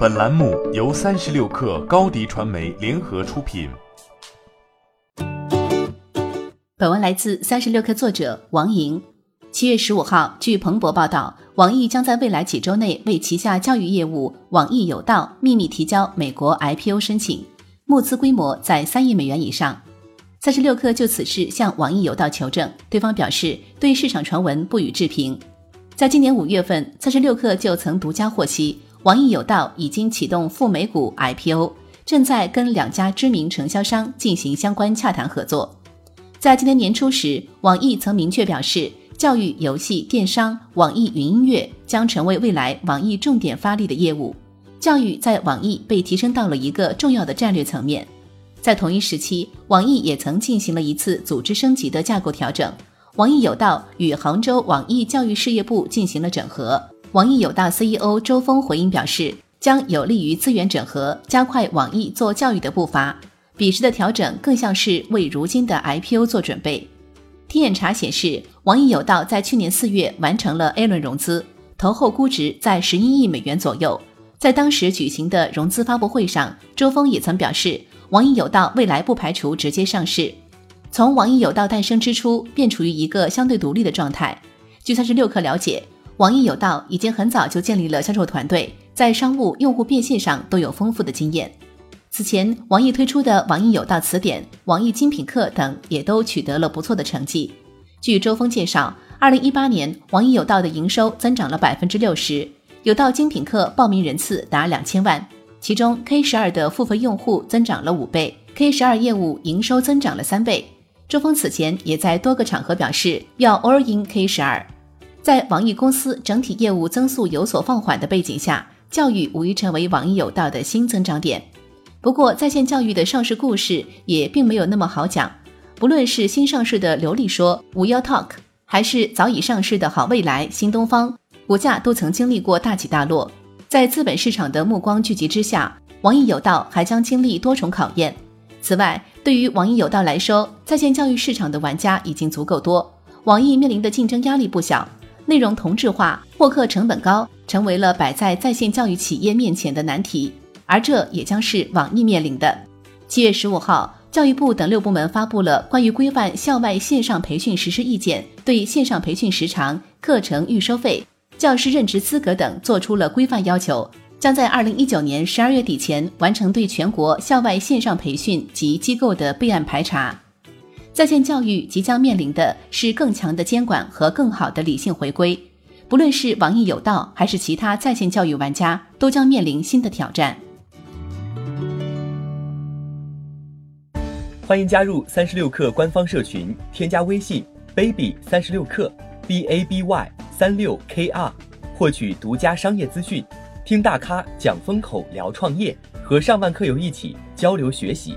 本栏目由三十六氪高低传媒联合出品。本文来自三十六氪作者王莹。七月十五号，据彭博报道，网易将在未来几周内为旗下教育业务网易有道秘密提交美国 IPO 申请，募资规模在三亿美元以上。三十六氪就此事向网易有道求证，对方表示对市场传闻不予置评。在今年五月份，三十六氪就曾独家获悉。网易有道已经启动赴美股 IPO，正在跟两家知名承销商进行相关洽谈合作。在今年年初时，网易曾明确表示，教育、游戏、电商、网易云音乐将成为未来网易重点发力的业务。教育在网易被提升到了一个重要的战略层面。在同一时期，网易也曾进行了一次组织升级的架构调整，网易有道与杭州网易教育事业部进行了整合。网易有道 CEO 周峰回应表示，将有利于资源整合，加快网易做教育的步伐。彼时的调整更像是为如今的 IPO 做准备。天眼查显示，网易有道在去年四月完成了 A 轮融资，投后估值在十一亿美元左右。在当时举行的融资发布会上，周峰也曾表示，网易有道未来不排除直接上市。从网易有道诞生之初便处于一个相对独立的状态。据三十六氪了解。网易有道已经很早就建立了销售团队，在商务、用户变现上都有丰富的经验。此前，网易推出的网易有道词典、网易精品课等也都取得了不错的成绩。据周峰介绍，二零一八年网易有道的营收增长了百分之六十，有道精品课报名人次达两千万，其中 K 十二的付费用户增长了五倍，K 十二业务营收增长了三倍。周峰此前也在多个场合表示要 all in K 十二。在网易公司整体业务增速有所放缓的背景下，教育无疑成为网易有道的新增长点。不过，在线教育的上市故事也并没有那么好讲。不论是新上市的流利说、无忧 Talk，还是早已上市的好未来、新东方，股价都曾经历过大起大落。在资本市场的目光聚集之下，网易有道还将经历多重考验。此外，对于网易有道来说，在线教育市场的玩家已经足够多，网易面临的竞争压力不小。内容同质化、获客成本高，成为了摆在在线教育企业面前的难题，而这也将是网易面临的。七月十五号，教育部等六部门发布了关于规范校外线上培训实施意见，对线上培训时长、课程预收费、教师任职资格等作出了规范要求，将在二零一九年十二月底前完成对全国校外线上培训及机构的备案排查。在线教育即将面临的是更强的监管和更好的理性回归，不论是网易有道还是其他在线教育玩家，都将面临新的挑战。欢迎加入三十六氪官方社群，添加微信 baby 三十六氪 b a b y 三六 k r，获取独家商业资讯，听大咖讲风口，聊创业，和上万课友一起交流学习。